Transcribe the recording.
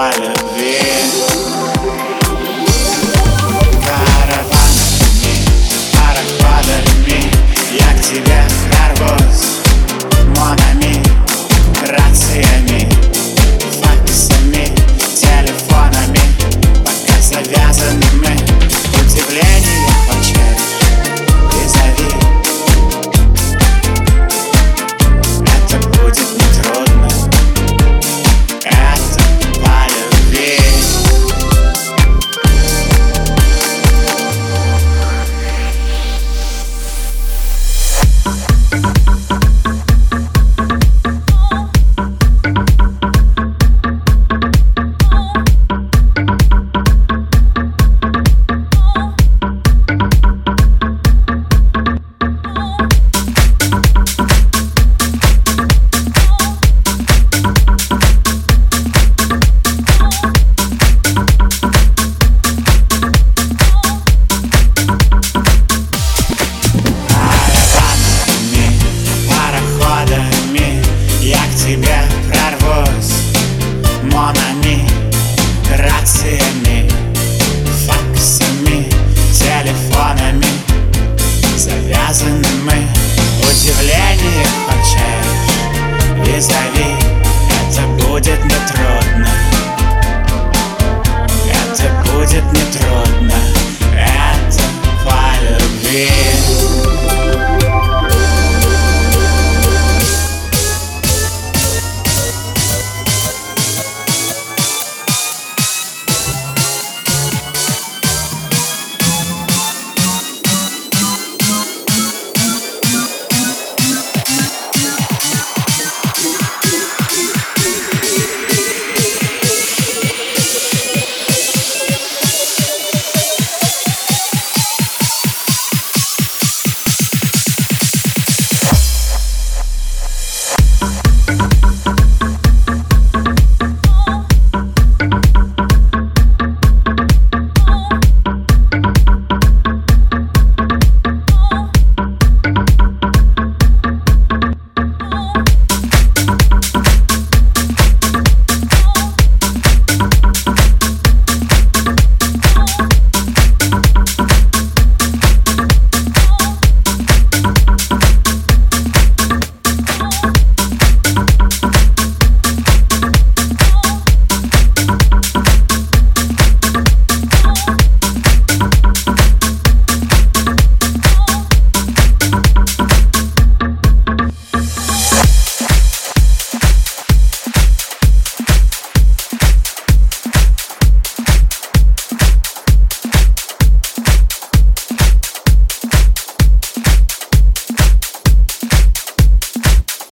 out of it.